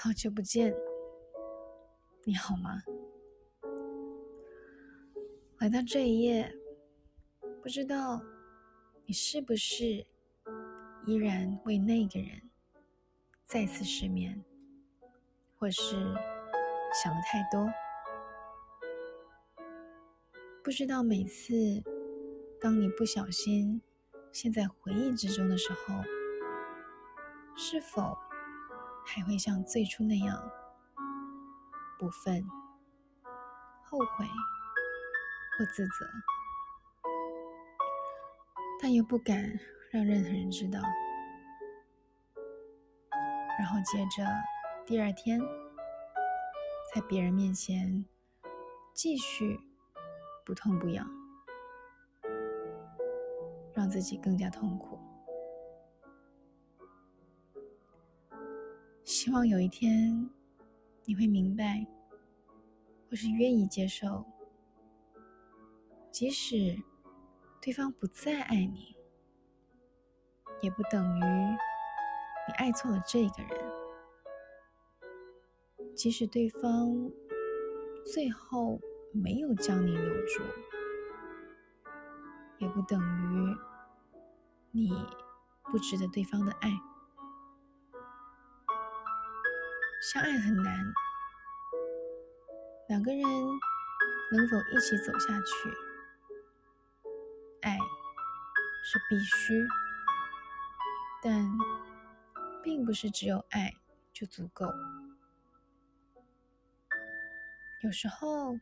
好久不见，你好吗？来到这一页，不知道你是不是依然为那个人再次失眠，或是想的太多？不知道每次当你不小心陷在回忆之中的时候，是否？还会像最初那样不忿、后悔或自责，但又不敢让任何人知道。然后接着第二天，在别人面前继续不痛不痒，让自己更加痛苦。希望有一天你会明白，或是愿意接受，即使对方不再爱你，也不等于你爱错了这个人；即使对方最后没有将你留住，也不等于你不值得对方的爱。相爱很难，两个人能否一起走下去？爱是必须，但并不是只有爱就足够。有时候，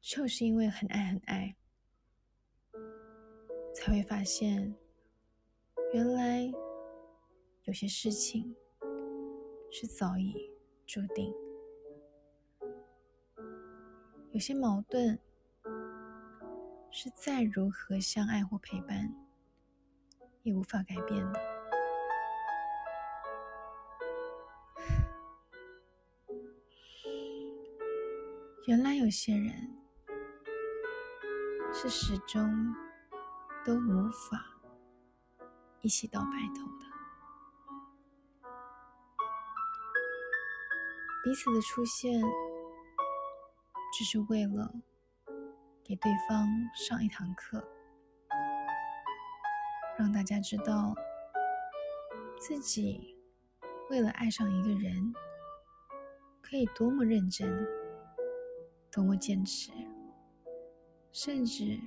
就是因为很爱很爱，才会发现，原来有些事情。是早已注定，有些矛盾是再如何相爱或陪伴，也无法改变的。原来有些人是始终都无法一起到白头的。彼此的出现，只是为了给对方上一堂课，让大家知道自己为了爱上一个人，可以多么认真，多么坚持，甚至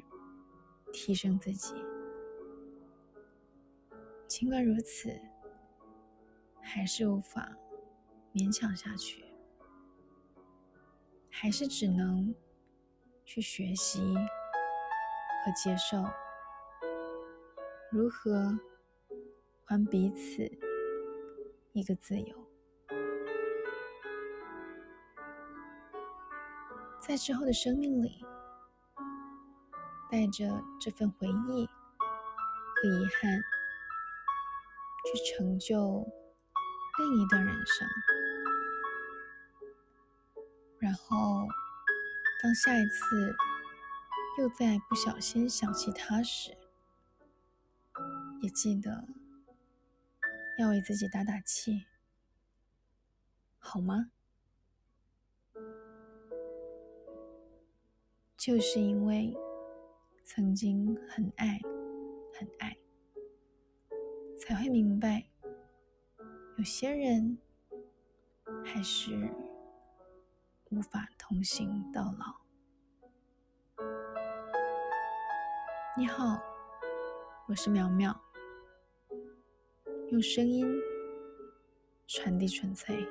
提升自己。尽管如此，还是无法勉强下去。还是只能去学习和接受，如何还彼此一个自由。在之后的生命里，带着这份回忆和遗憾，去成就另一段人生。然后，当下一次又在不小心想起他时，也记得要为自己打打气，好吗？就是因为曾经很爱，很爱，才会明白，有些人还是。无法同行到老。你好，我是苗苗，用声音传递纯粹。